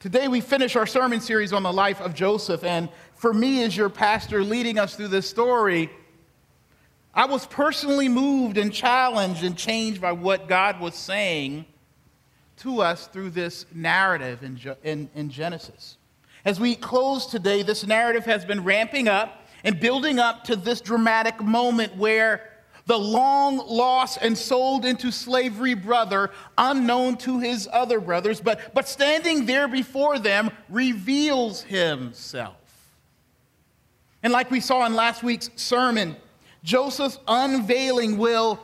Today we finish our sermon series on the life of Joseph, and for me, as your pastor leading us through this story, I was personally moved and challenged and changed by what God was saying to us through this narrative in, in, in Genesis. As we close today, this narrative has been ramping up and building up to this dramatic moment where the long lost and sold into slavery brother, unknown to his other brothers, but, but standing there before them, reveals himself. And like we saw in last week's sermon, Joseph's unveiling will,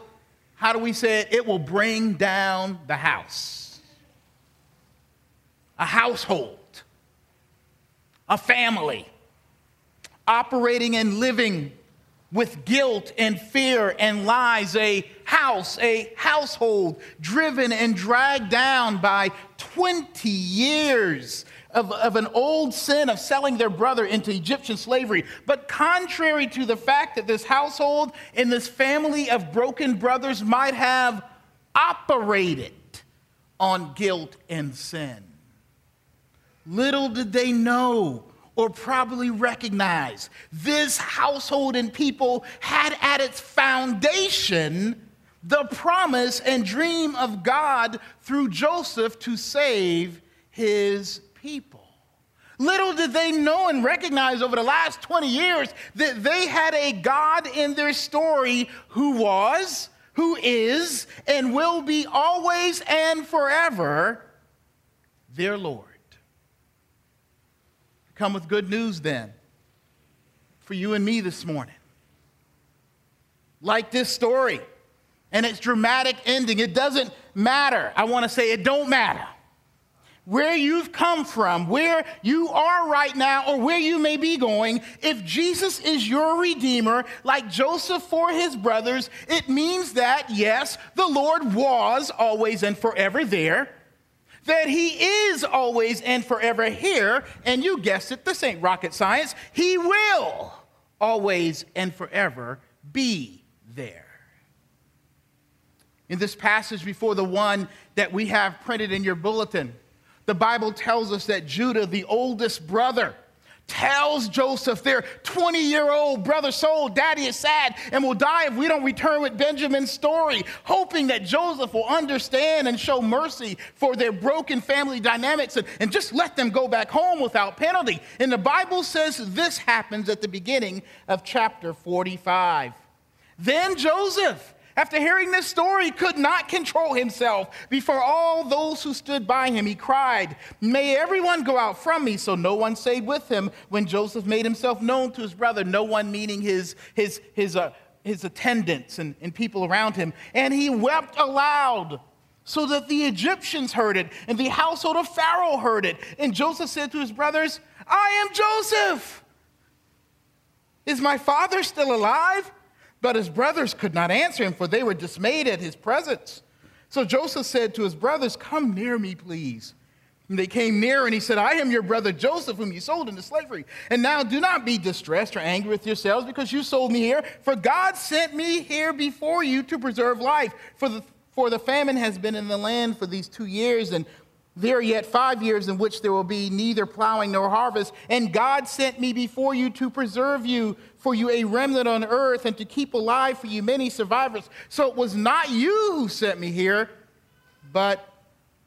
how do we say it? It will bring down the house. A household, a family, operating and living with guilt and fear and lies, a house, a household driven and dragged down by 20 years of, of an old sin of selling their brother into Egyptian slavery. But contrary to the fact that this household and this family of broken brothers might have operated on guilt and sin, little did they know or probably recognize this household and people had at its foundation the promise and dream of God through Joseph to save his people. Little did they know and recognize over the last 20 years that they had a God in their story who was, who is, and will be always and forever their Lord come with good news then for you and me this morning. Like this story and its dramatic ending, it doesn't matter. I want to say it don't matter. Where you've come from, where you are right now, or where you may be going, if Jesus is your Redeemer, like Joseph for his brothers, it means that, yes, the Lord was always and forever there that He is always and forever here. And you guessed it, this ain't rocket science. He will always and forever be there. In this passage before the one that we have printed in your bulletin, the Bible tells us that Judah, the oldest brother, tells Joseph, their 20 year old brother sold, Daddy is sad and will die if we don't return with Benjamin's story, hoping that Joseph will understand and show mercy for their broken family dynamics and, and just let them go back home without penalty. And the Bible says this happens at the beginning of chapter 45. Then Joseph, after hearing this story, could not control himself before all those who stood by him. He cried, May everyone go out from me. So no one stayed with him when Joseph made himself known to his brother, no one meaning his, his, his, uh, his attendants and, and people around him. And he wept aloud so that the Egyptians heard it and the household of Pharaoh heard it. And Joseph said to his brothers, I am Joseph. Is my father still alive? But his brothers could not answer him, for they were dismayed at his presence. So Joseph said to his brothers, Come near me, please. And they came near, and he said, I am your brother Joseph, whom you sold into slavery. And now do not be distressed or angry with yourselves because you sold me here, for God sent me here before you to preserve life. For the, for the famine has been in the land for these two years, and there are yet five years in which there will be neither plowing nor harvest. And God sent me before you to preserve you, for you a remnant on earth, and to keep alive for you many survivors. So it was not you who sent me here, but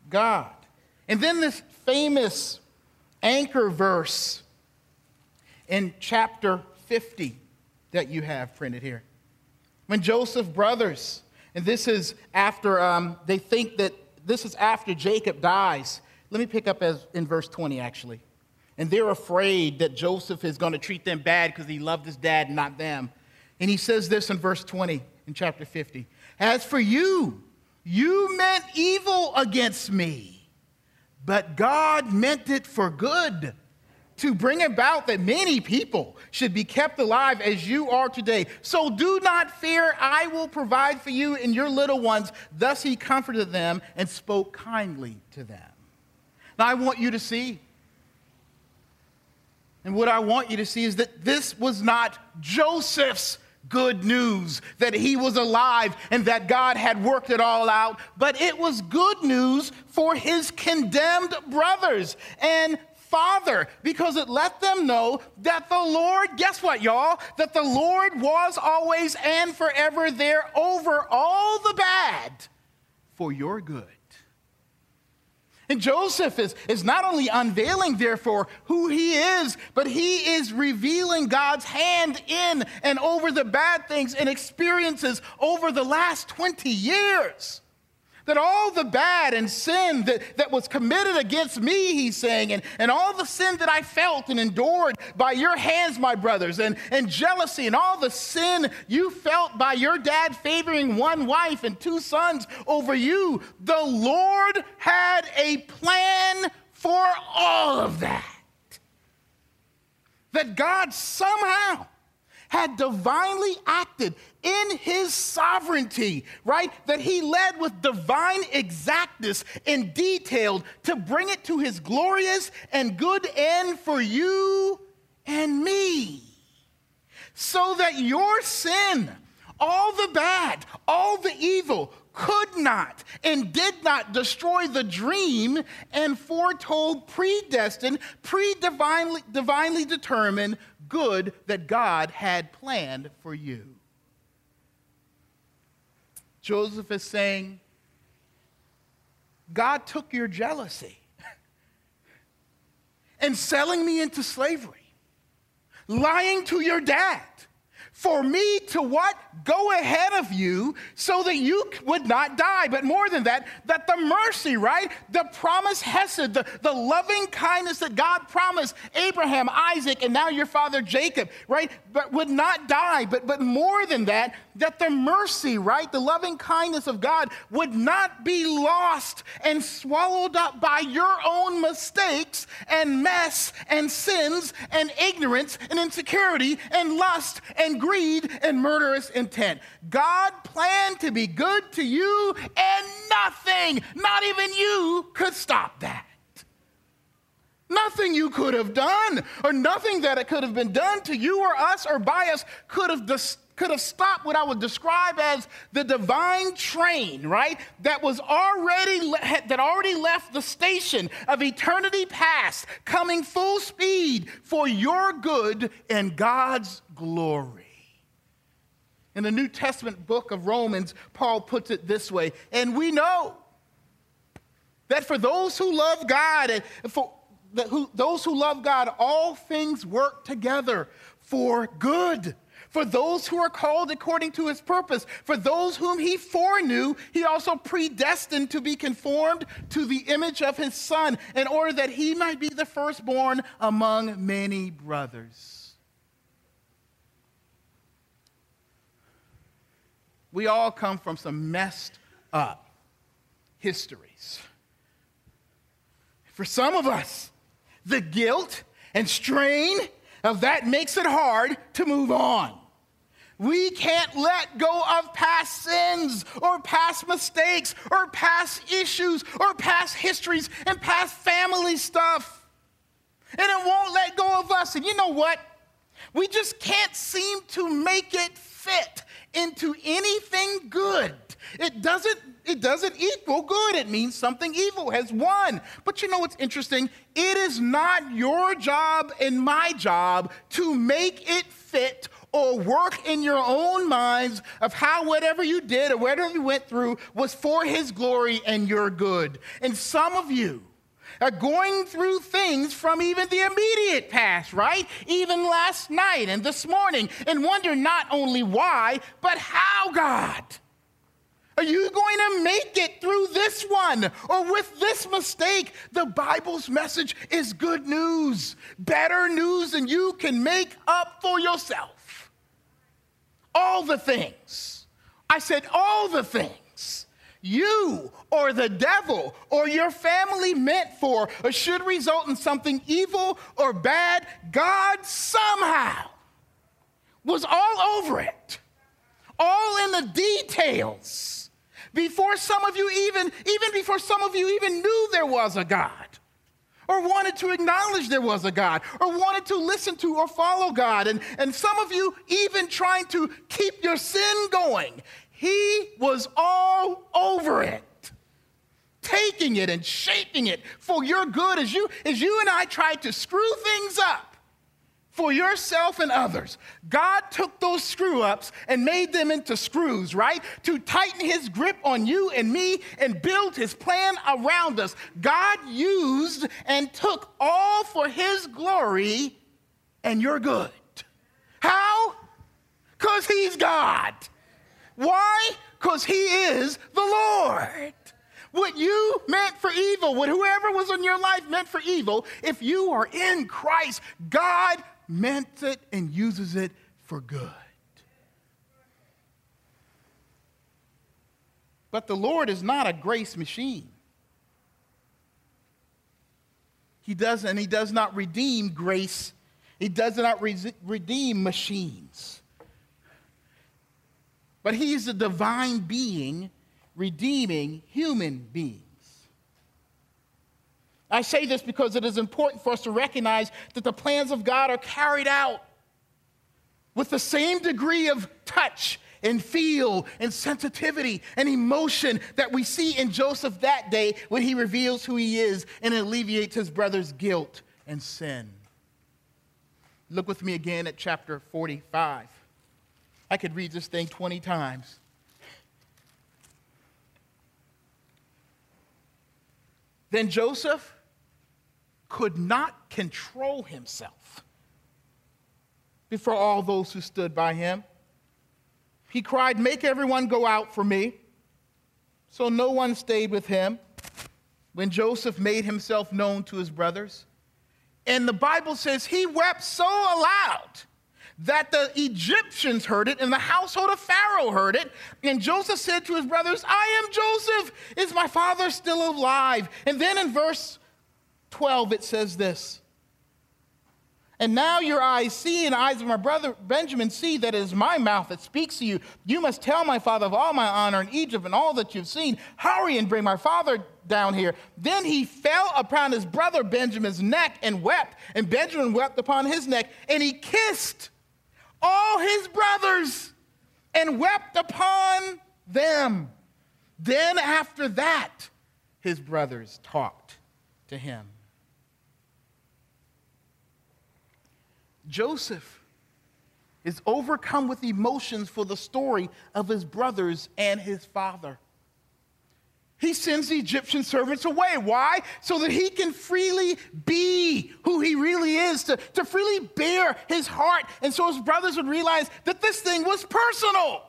God. And then this famous anchor verse in chapter 50 that you have printed here. When Joseph's brothers, and this is after um, they think that this is after Jacob dies. Let me pick up as in verse 20, actually. And they're afraid that Joseph is going to treat them bad because he loved his dad, not them. And he says this in verse 20 in chapter 50 As for you, you meant evil against me, but God meant it for good to bring about that many people should be kept alive as you are today. So do not fear, I will provide for you and your little ones. Thus he comforted them and spoke kindly to them. Now I want you to see, and what I want you to see is that this was not Joseph's good news that he was alive and that God had worked it all out, but it was good news for his condemned brothers and father because it let them know that the Lord, guess what, y'all? That the Lord was always and forever there over all the bad for your good. And Joseph is, is not only unveiling, therefore, who he is, but he is revealing God's hand in and over the bad things and experiences over the last 20 years that all the bad and sin that, that was committed against me, he's saying, and, and all the sin that I felt and endured by your hands, my brothers, and, and jealousy and all the sin you felt by your dad favoring one wife and two sons over you, the Lord had a plan for all of that. That God somehow had divinely acted in his sovereignty, right? That he led with divine exactness and detailed to bring it to his glorious and good end for you and me. So that your sin, all the bad, all the evil, could not and did not destroy the dream and foretold, predestined, pre divinely, determined good that God had planned for you. Joseph is saying, God took your jealousy and selling me into slavery, lying to your dad, for me to what? Go ahead of you so that you would not die. But more than that, that the mercy, right? The promise Hesed, the, the loving kindness that God promised Abraham, Isaac, and now your father Jacob, right? But would not die. But, but more than that, that the mercy, right? The loving kindness of God would not be lost and swallowed up by your own mistakes and mess and sins and ignorance and insecurity and lust and greed and murderous intent. God planned to be good to you, and nothing, not even you, could stop that. Nothing you could have done, or nothing that it could have been done to you or us or by us, could have dis- could have stopped what I would describe as the divine train, right? That was already le- that already left the station of eternity past, coming full speed for your good and God's glory. In the New Testament book of Romans, Paul puts it this way, and we know that for those who love God for those who love God, all things work together for good. For those who are called according to his purpose, for those whom he foreknew, he also predestined to be conformed to the image of his son, in order that he might be the firstborn among many brothers. We all come from some messed up histories. For some of us, the guilt and strain of that makes it hard to move on. We can't let go of past sins or past mistakes or past issues or past histories and past family stuff. And it won't let go of us. And you know what? We just can't seem to make it fit into anything good. It doesn't, it doesn't equal good. It means something evil has won. But you know what's interesting? It is not your job and my job to make it fit or work in your own minds of how whatever you did or whatever you went through was for his glory and your good. And some of you, are going through things from even the immediate past, right? Even last night and this morning, and wonder not only why, but how, God. Are you going to make it through this one or with this mistake? The Bible's message is good news, better news than you can make up for yourself. All the things. I said, all the things you or the devil or your family meant for or should result in something evil or bad, God somehow was all over it, all in the details. Before some of you even, even before some of you even knew there was a God, or wanted to acknowledge there was a God, or wanted to listen to or follow God. And, and some of you even trying to keep your sin going. He was all over it, taking it and shaping it for your good as you, as you and I tried to screw things up for yourself and others. God took those screw ups and made them into screws, right? To tighten his grip on you and me and build his plan around us. God used and took all for his glory and your good. How? Because he's God. Why? Because he is the Lord. What you meant for evil, what whoever was in your life meant for evil, if you are in Christ, God meant it and uses it for good. But the Lord is not a grace machine. He does, and he does not redeem grace. He does not re- redeem machines. But he is a divine being redeeming human beings. I say this because it is important for us to recognize that the plans of God are carried out with the same degree of touch and feel and sensitivity and emotion that we see in Joseph that day when he reveals who he is and alleviates his brother's guilt and sin. Look with me again at chapter 45. I could read this thing 20 times. Then Joseph could not control himself before all those who stood by him. He cried, Make everyone go out for me. So no one stayed with him when Joseph made himself known to his brothers. And the Bible says he wept so aloud that the Egyptians heard it and the household of Pharaoh heard it. And Joseph said to his brothers, I am Joseph. Is my father still alive? And then in verse 12, it says this And now your eyes see, and the eyes of my brother Benjamin see that it is my mouth that speaks to you. You must tell my father of all my honor in Egypt and all that you've seen. Hurry and bring my father down here. Then he fell upon his brother Benjamin's neck and wept, and Benjamin wept upon his neck, and he kissed all his brothers and wept upon them. Then after that, his brothers talked to him. Joseph is overcome with emotions for the story of his brothers and his father. He sends the Egyptian servants away. Why? So that he can freely be who he really is, to, to freely bear his heart. And so his brothers would realize that this thing was personal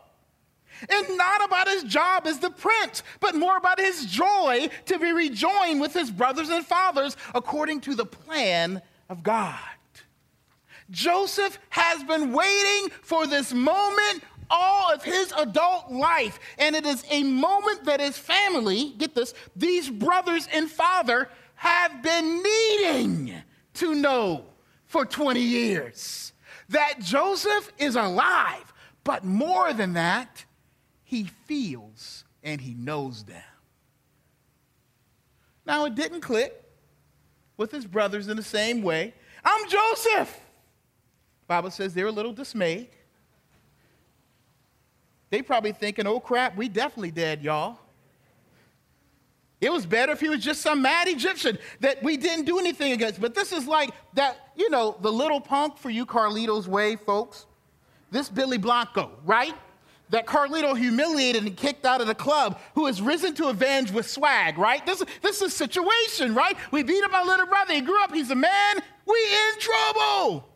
and not about his job as the prince, but more about his joy to be rejoined with his brothers and fathers according to the plan of God. Joseph has been waiting for this moment all of his adult life. And it is a moment that his family, get this, these brothers and father have been needing to know for 20 years. That Joseph is alive, but more than that, he feels and he knows them. Now, it didn't click with his brothers in the same way. I'm Joseph. Bible says they're a little dismayed. They probably thinking, oh crap, we definitely dead, y'all. It was better if he was just some mad Egyptian that we didn't do anything against. But this is like that, you know, the little punk for you Carlito's way, folks. This Billy Blanco, right? That Carlito humiliated and kicked out of the club, who has risen to avenge with swag, right? This, this is situation, right? We beat up our little brother. He grew up, he's a man. We in trouble.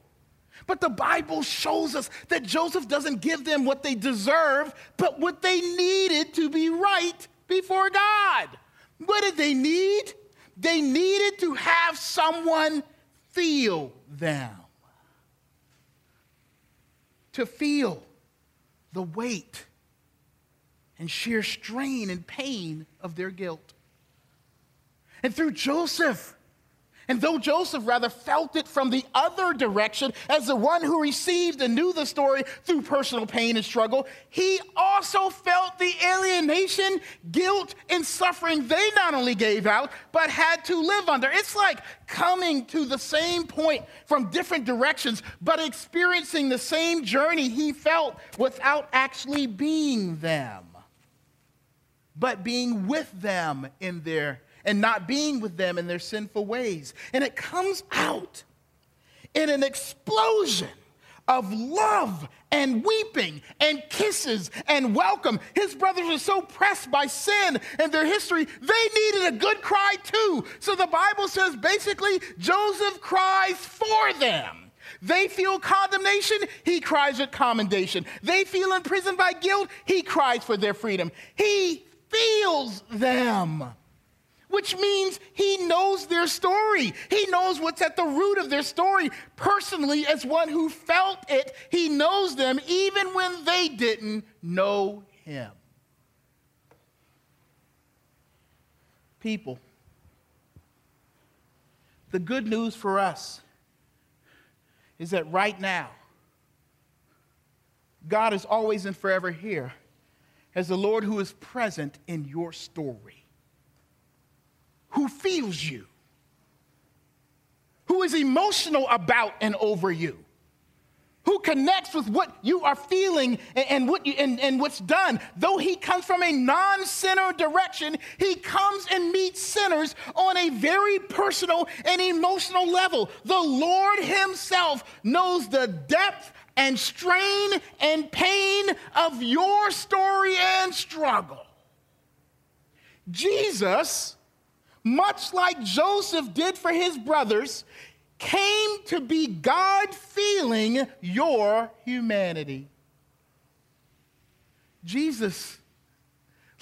But the Bible shows us that Joseph doesn't give them what they deserve, but what they needed to be right before God. What did they need? They needed to have someone feel them, to feel the weight and sheer strain and pain of their guilt. And through Joseph, And though Joseph rather felt it from the other direction as the one who received and knew the story through personal pain and struggle, he also felt the alienation, guilt, and suffering they not only gave out, but had to live under. It's like coming to the same point from different directions, but experiencing the same journey he felt without actually being them, but being with them in their and not being with them in their sinful ways. And it comes out in an explosion of love and weeping and kisses and welcome. His brothers were so pressed by sin and their history, they needed a good cry too. So the Bible says basically, Joseph cries for them. They feel condemnation, he cries with commendation. They feel imprisoned by guilt, he cries for their freedom. He feels them which means he knows their story. He knows what's at the root of their story. Personally, as one who felt it, he knows them even when they didn't know him. People, the good news for us is that right now, God is always and forever here as the Lord who is present in your story who feels you, who is emotional about and over you, who connects with what you are feeling and, and what you, and, and what's done. Though he comes from a non sinner direction, he comes and meets sinners on a very personal and emotional level. The Lord himself knows the depth and strain and pain of your story and struggle. Jesus much like Joseph did for his brothers, came to be God feeling your humanity. Jesus,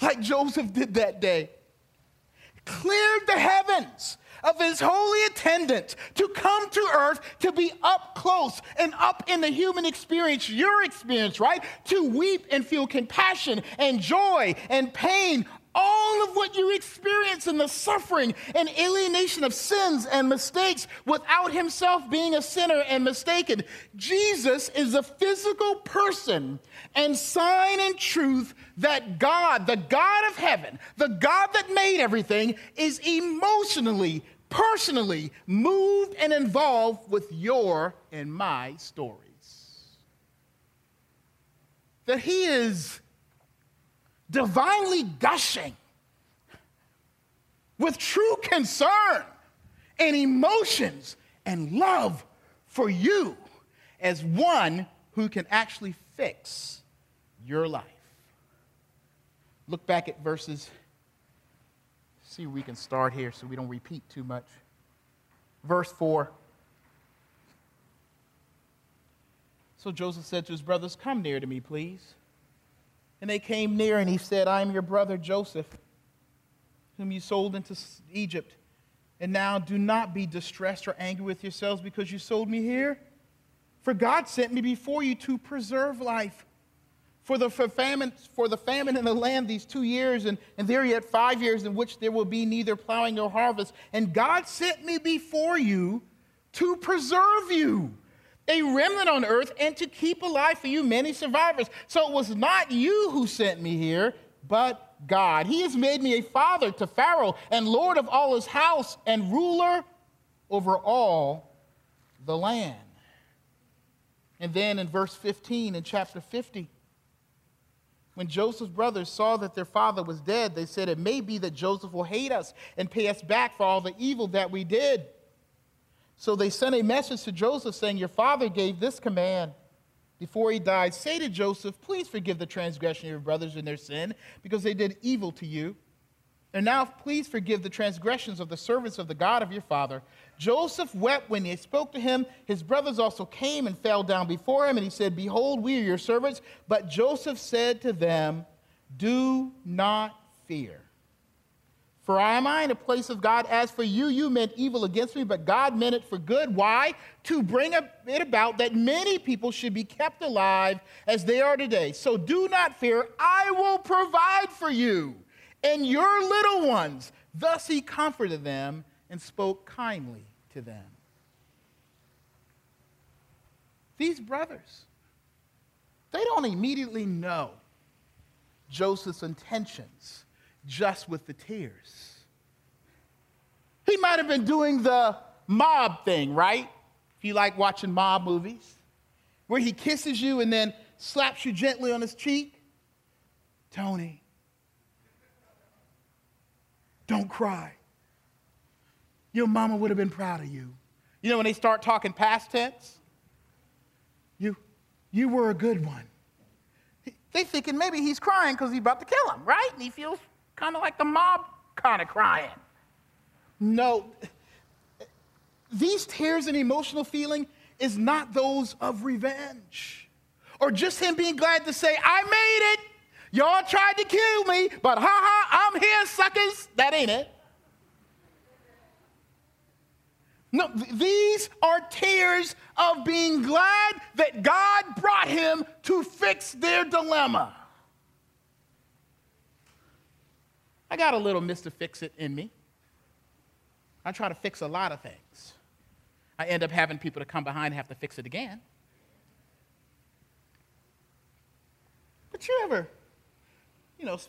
like Joseph did that day, cleared the heavens of his holy attendant to come to earth to be up close and up in the human experience, your experience, right? To weep and feel compassion and joy and pain all of what you experience in the suffering and alienation of sins and mistakes without himself being a sinner and mistaken. Jesus is a physical person and sign and truth that God, the God of heaven, the God that made everything, is emotionally, personally moved and involved with your and my stories. That he is divinely gushing with true concern and emotions and love for you as one who can actually fix your life. Look back at verses. See, we can start here so we don't repeat too much. Verse 4. So Joseph said to his brothers, Come near to me, please. And they came near, and he said, I am your brother Joseph, whom you sold into Egypt. And now do not be distressed or angry with yourselves because you sold me here. For God sent me before you to preserve life. For the, for famine, for the famine in the land these two years, and, and there yet five years in which there will be neither plowing nor harvest. And God sent me before you to preserve you a remnant on earth and to keep alive for you many survivors. So it was not you who sent me here, but God. He has made me a father to Pharaoh and lord of all his house and ruler over all the land. And then in verse 15 in chapter 50, when Joseph's brothers saw that their father was dead, they said, It may be that Joseph will hate us and pay us back for all the evil that we did. So they sent a message to Joseph saying, Your father gave this command before he died Say to Joseph, Please forgive the transgression of your brothers and their sin, because they did evil to you. And now please forgive the transgressions of the servants of the God of your father. Joseph wept when they spoke to him. His brothers also came and fell down before him, and he said, Behold, we are your servants. But Joseph said to them, Do not fear. For I am I in a place of God? As for you, you meant evil against me, but God meant it for good. Why? To bring it about that many people should be kept alive as they are today. So do not fear, I will provide for you and your little ones. Thus he comforted them and spoke kindly to them. These brothers, they don't immediately know Joseph's intentions just with the tears. He might have been doing the mob thing, right? If you like watching mob movies, where he kisses you and then slaps you gently on his cheek. Tony, don't cry. Your mama would have been proud of you. You know, when they start talking past tense, you, you were a good one. They thinking maybe he's crying because he's about to kill him, right? And he feels kind of like the mob kind of crying. No, these tears and emotional feeling is not those of revenge or just him being glad to say, I made it. Y'all tried to kill me, but ha ha, I'm here, suckers. That ain't it. No, th- these are tears of being glad that God brought him to fix their dilemma. I got a little Mr. Fix It in me. I try to fix a lot of things. I end up having people to come behind and have to fix it again. But you ever, you know,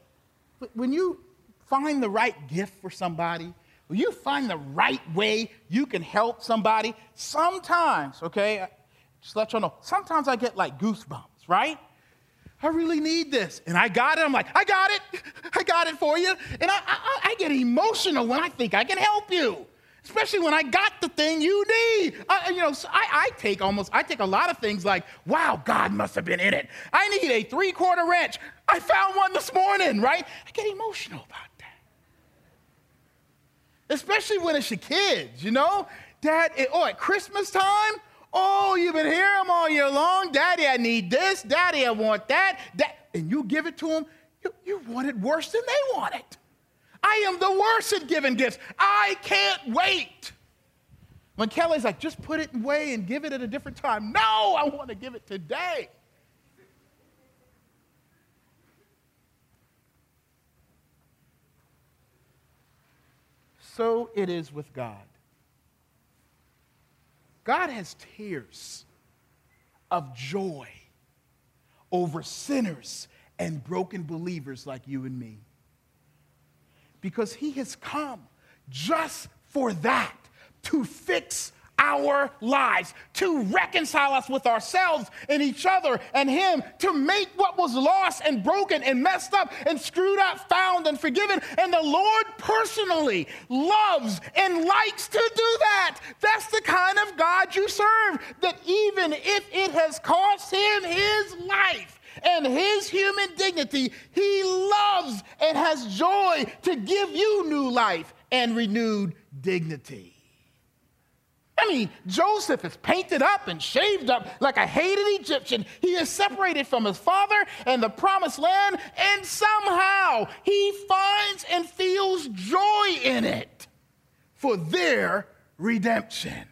when you find the right gift for somebody, when you find the right way you can help somebody, sometimes, okay, uh, just let you know, sometimes I get like goosebumps, right? I really need this. And I got it. I'm like, I got it. I got it for you. And I, I, I get emotional when I think I can help you especially when I got the thing you need. I, you know, I, I, take almost, I take a lot of things like, wow, God must have been in it. I need a three quarter wrench. I found one this morning, right? I get emotional about that. especially when it's your kids, you know? Dad, it, oh, at Christmas time, oh, you've been hearing them all year long. Daddy, I need this. Daddy, I want that. that. And you give it to them, you, you want it worse than they want it. I am the worst at giving gifts. I can't wait. When Kelly's like, just put it away and give it at a different time. No, I want to give it today. so it is with God. God has tears of joy over sinners and broken believers like you and me. Because he has come just for that to fix our lives, to reconcile us with ourselves and each other and Him, to make what was lost and broken and messed up and screwed up found and forgiven. And the Lord personally loves and likes to do that. That's the kind of God you serve, that even if it has cost Him His life, and his human dignity, he loves and has joy to give you new life and renewed dignity. I mean, Joseph is painted up and shaved up like a hated Egyptian. He is separated from his father and the promised land, and somehow he finds and feels joy in it for their redemption.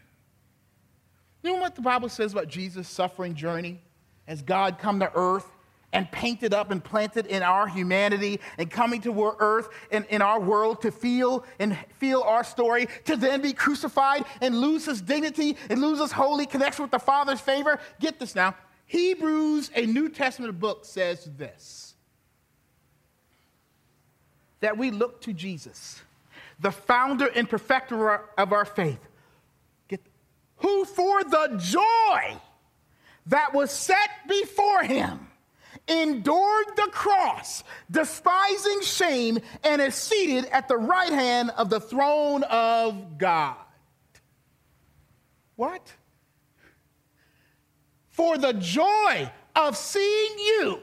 You know what the Bible says about Jesus' suffering journey as God come to earth and painted up and planted in our humanity and coming to earth and in our world to feel and feel our story, to then be crucified and lose his dignity and lose his holy connection with the Father's favor. Get this now. Hebrews, a New Testament book, says this that we look to Jesus, the founder and perfecter of our faith, who for the joy that was set before him endured the cross, despising shame, and is seated at the right hand of the throne of God. What? For the joy of seeing you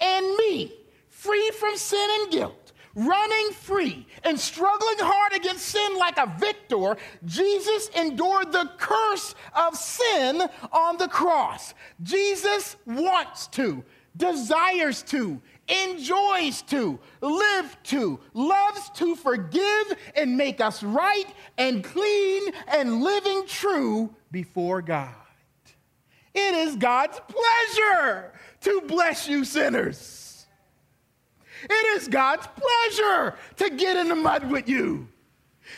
and me free from sin and guilt, running free and struggling hard against sin like a victor, Jesus endured the curse of sin on the cross. Jesus wants to desires to, enjoys to, live to, loves to forgive and make us right and clean and living true before God. It is God's pleasure to bless you sinners. It is God's pleasure to get in the mud with you.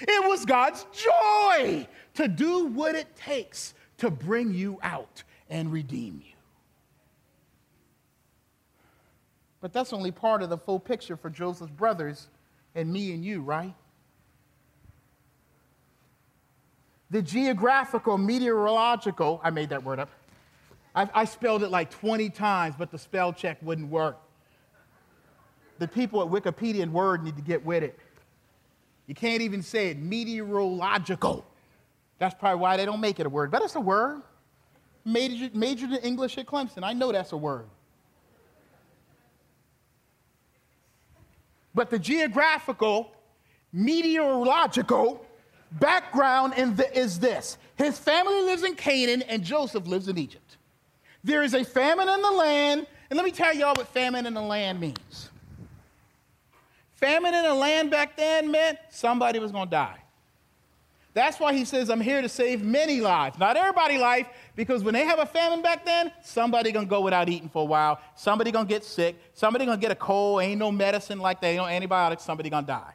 It was God's joy to do what it takes to bring you out and redeem you. But that's only part of the full picture for Joseph's brothers and me and you, right? The geographical, meteorological, I made that word up. I, I spelled it like 20 times, but the spell check wouldn't work. The people at Wikipedia and Word need to get with it. You can't even say it, meteorological. That's probably why they don't make it a word, but it's a word. Majored, majored in English at Clemson. I know that's a word. But the geographical, meteorological background the, is this his family lives in Canaan and Joseph lives in Egypt. There is a famine in the land, and let me tell y'all what famine in the land means. Famine in the land back then meant somebody was going to die. That's why he says, I'm here to save many lives. Not everybody life, because when they have a famine back then, somebody gonna go without eating for a while. Somebody gonna get sick. Somebody gonna get a cold. Ain't no medicine like that. Ain't no antibiotics. Somebody gonna die.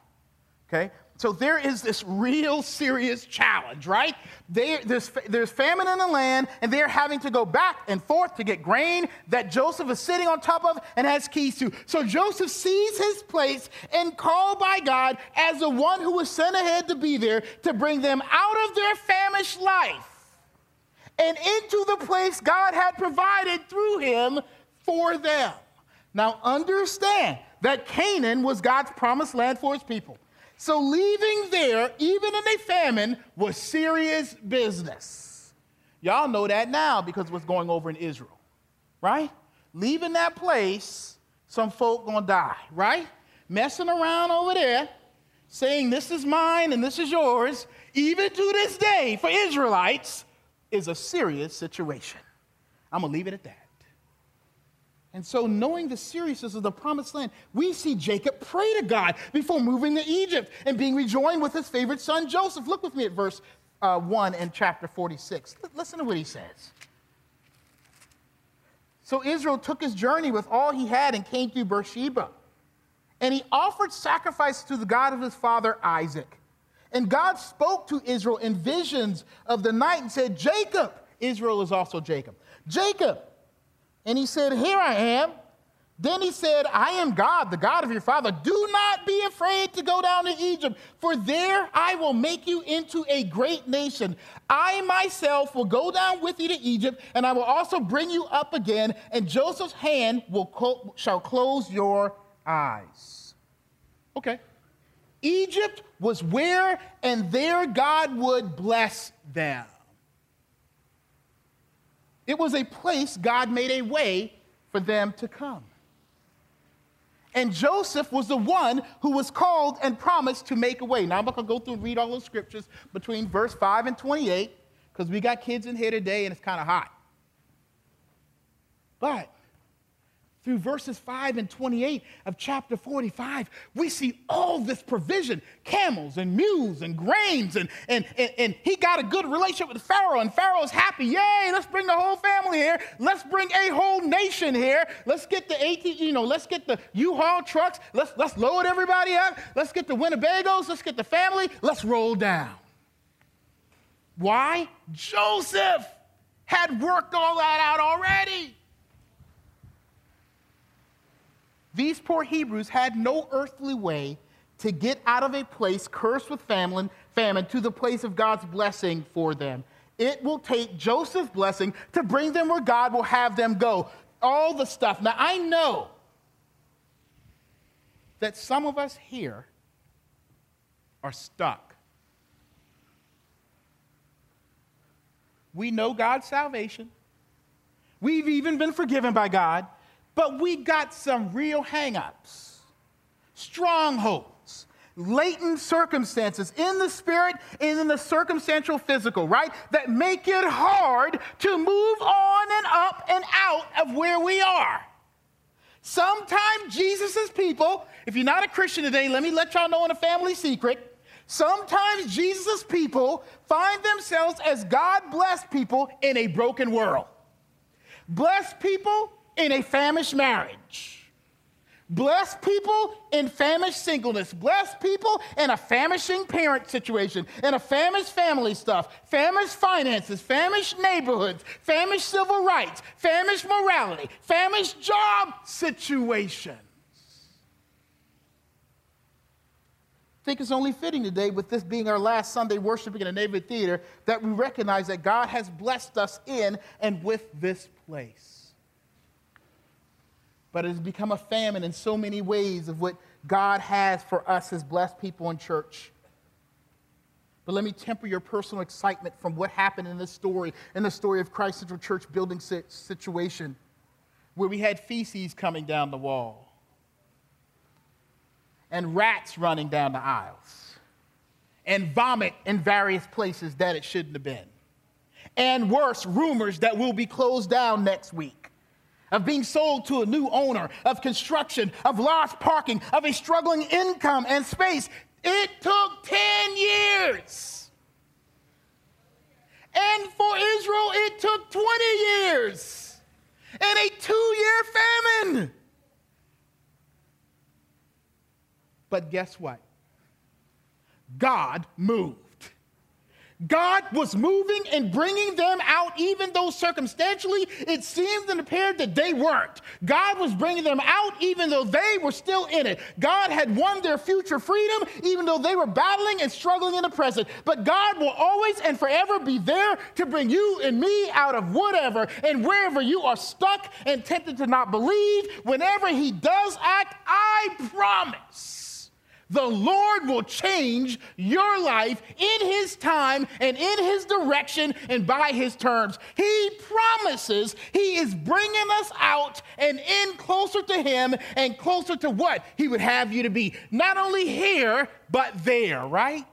Okay? So there is this real serious challenge, right? They, there's, there's famine in the land, and they're having to go back and forth to get grain that Joseph is sitting on top of and has keys to. So Joseph sees his place and called by God as the one who was sent ahead to be there to bring them out of their famished life and into the place God had provided through him for them. Now understand that Canaan was God's promised land for his people. So leaving there, even in a famine, was serious business. Y'all know that now because what's going over in Israel, right? Leaving that place, some folk gonna die, right? Messing around over there, saying this is mine and this is yours, even to this day for Israelites, is a serious situation. I'm gonna leave it at that. And so, knowing the seriousness of the promised land, we see Jacob pray to God before moving to Egypt and being rejoined with his favorite son Joseph. Look with me at verse uh, 1 in chapter 46. L- listen to what he says. So, Israel took his journey with all he had and came to Beersheba. And he offered sacrifice to the God of his father Isaac. And God spoke to Israel in visions of the night and said, Jacob, Israel is also Jacob. Jacob, and he said, Here I am. Then he said, I am God, the God of your father. Do not be afraid to go down to Egypt, for there I will make you into a great nation. I myself will go down with you to Egypt, and I will also bring you up again, and Joseph's hand co- shall close your eyes. Okay. Egypt was where and there God would bless them. It was a place God made a way for them to come. And Joseph was the one who was called and promised to make a way. Now I'm not going to go through and read all those scriptures between verse 5 and 28 because we got kids in here today and it's kind of hot. But through verses 5 and 28 of chapter 45, we see all this provision camels and mules and grains. And, and, and, and, he got a good relationship with Pharaoh, and Pharaoh's happy. Yay, let's bring the whole family here. Let's bring a whole nation here. Let's get the 18, you know, let's get the U Haul trucks. Let's, let's load everybody up. Let's get the Winnebagos. Let's get the family. Let's roll down. Why? Joseph had worked all that out already. These poor Hebrews had no earthly way to get out of a place cursed with famine, famine to the place of God's blessing for them. It will take Joseph's blessing to bring them where God will have them go. All the stuff. Now, I know that some of us here are stuck. We know God's salvation. We've even been forgiven by God. But we got some real hangups, strongholds, latent circumstances in the spirit and in the circumstantial physical, right? That make it hard to move on and up and out of where we are. Sometimes Jesus' people, if you're not a Christian today, let me let y'all know in a family secret. Sometimes Jesus' people find themselves as God blessed people in a broken world. Blessed people in a famished marriage, Bless people in famished singleness. Bless people in a famishing parent situation, in a famished family stuff, famished finances, famished neighborhoods, famished civil rights, famished morality, famished job situations. I think it's only fitting today, with this being our last Sunday worshiping in a neighborhood theater, that we recognize that God has blessed us in and with this place but it has become a famine in so many ways of what God has for us as blessed people in church. But let me temper your personal excitement from what happened in this story, in the story of Christ Central Church building situation, where we had feces coming down the wall and rats running down the aisles and vomit in various places that it shouldn't have been. And worse, rumors that we'll be closed down next week of being sold to a new owner, of construction, of lost parking, of a struggling income and space. It took 10 years. And for Israel, it took 20 years and a two year famine. But guess what? God moved. God was moving and bringing them out, even though circumstantially it seemed and appeared that they weren't. God was bringing them out, even though they were still in it. God had won their future freedom, even though they were battling and struggling in the present. But God will always and forever be there to bring you and me out of whatever and wherever you are stuck and tempted to not believe. Whenever He does act, I promise the Lord will change your life in His time and in His direction and by His terms. He promises He is bringing us out and in closer to Him and closer to what He would have you to be. Not only here, but there, right?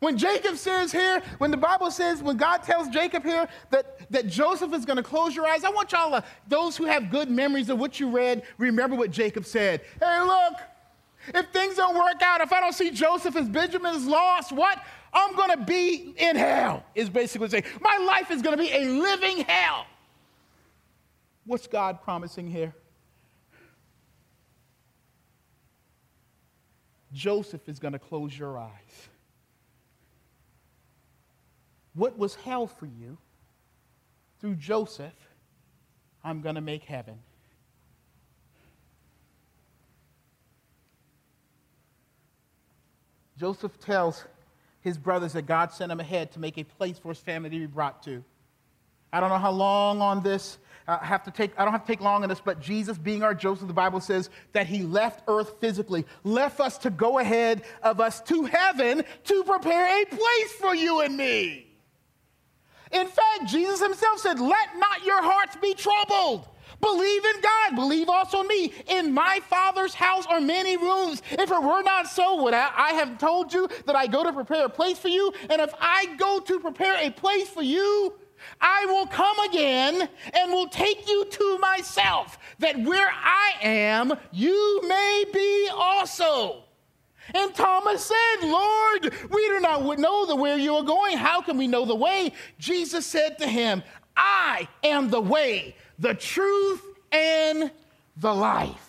When Jacob says here, when the Bible says, when God tells Jacob here that, that Joseph is going to close your eyes, I want y'all, to, those who have good memories of what you read, remember what Jacob said. Hey, look, if things don't work out, if I don't see Joseph as Benjamin is lost, what? I'm going to be in hell, is basically saying. My life is going to be a living hell. What's God promising here? Joseph is going to close your eyes. What was hell for you, through Joseph, I'm going to make heaven. Joseph tells his brothers that God sent him ahead to make a place for his family to be brought to. I don't know how long on this. I have to take, I don't have to take long on this, but Jesus, being our Joseph, the Bible says that he left earth physically, left us to go ahead of us to heaven to prepare a place for you and me. In fact, Jesus himself said, Let not your hearts be troubled. Believe in God. Believe also in me. In my Father's house are many rooms. If it were not so, would I, I have told you that I go to prepare a place for you? And if I go to prepare a place for you, I will come again and will take you to myself, that where I am, you may be also. And Thomas said, Lord, we do not know the where you are going. How can we know the way? Jesus said to him, I am the way, the truth, and the life.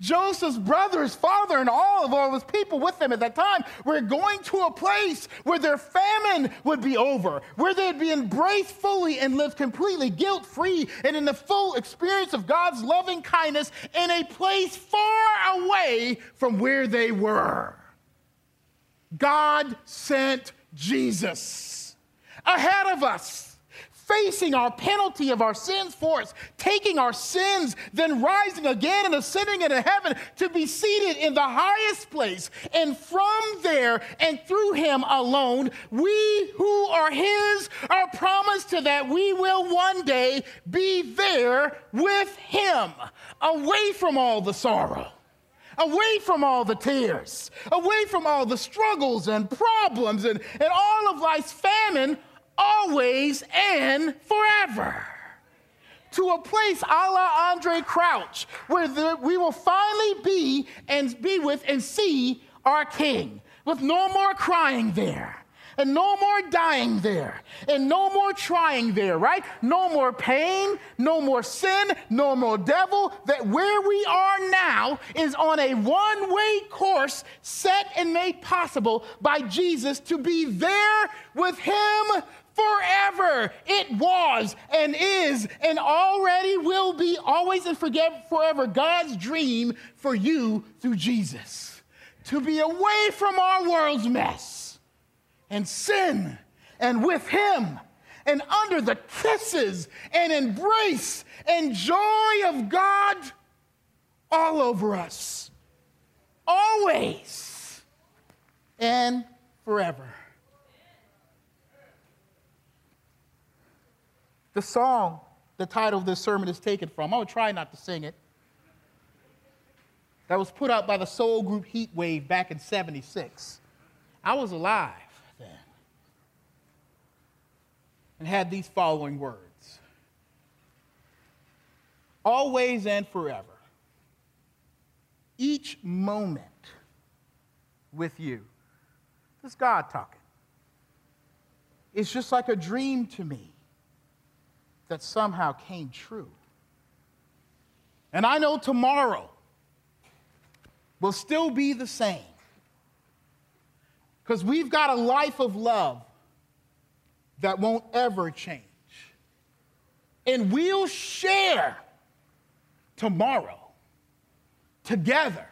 Joseph's brother, his father, and all of all his people with them at that time were going to a place where their famine would be over, where they'd be embraced fully and live completely guilt free and in the full experience of God's loving kindness in a place far away from where they were. God sent Jesus ahead of us facing our penalty of our sins for us, taking our sins, then rising again and ascending into heaven to be seated in the highest place. And from there and through him alone, we who are his are promised to that we will one day be there with him, away from all the sorrow away from all the tears, away from all the struggles and problems and, and all of life's famine, always and forever. To a place a la Andraé Crouch, where the, we will finally be and be with and see our King, with no more crying there, and no more dying there, and no more trying there, right? No more pain, no more sin, no more devil. That where we are now is on a one way course set and made possible by Jesus to be there with Him forever. It was and is and already will be always and forget forever God's dream for you through Jesus. To be away from our world's mess and sin and with Him and under the kisses and embrace and joy of God all over us, always and forever. The song, the title of this sermon is taken from, I will try not to sing it, that was put out by the soul group Heat Wave back in 76. I was alive then and had these following words Always and forever, each moment with you. This God talking. It's just like a dream to me that somehow came true. And I know tomorrow will still be the same because we've got a life of love that won't ever change. And we'll share tomorrow together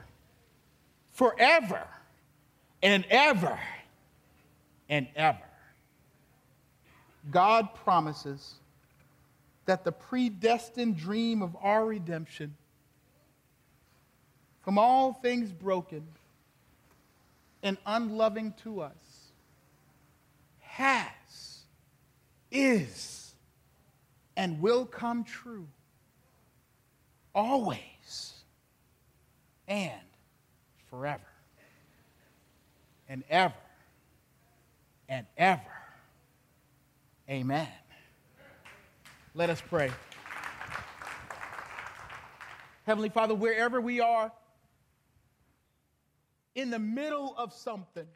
forever and ever and ever. God promises that the predestined dream of our redemption from all things broken and unloving to us has, is, and will come true always and forever and ever and ever. Amen. Let us pray. Heavenly Father, wherever we are, in the middle of something,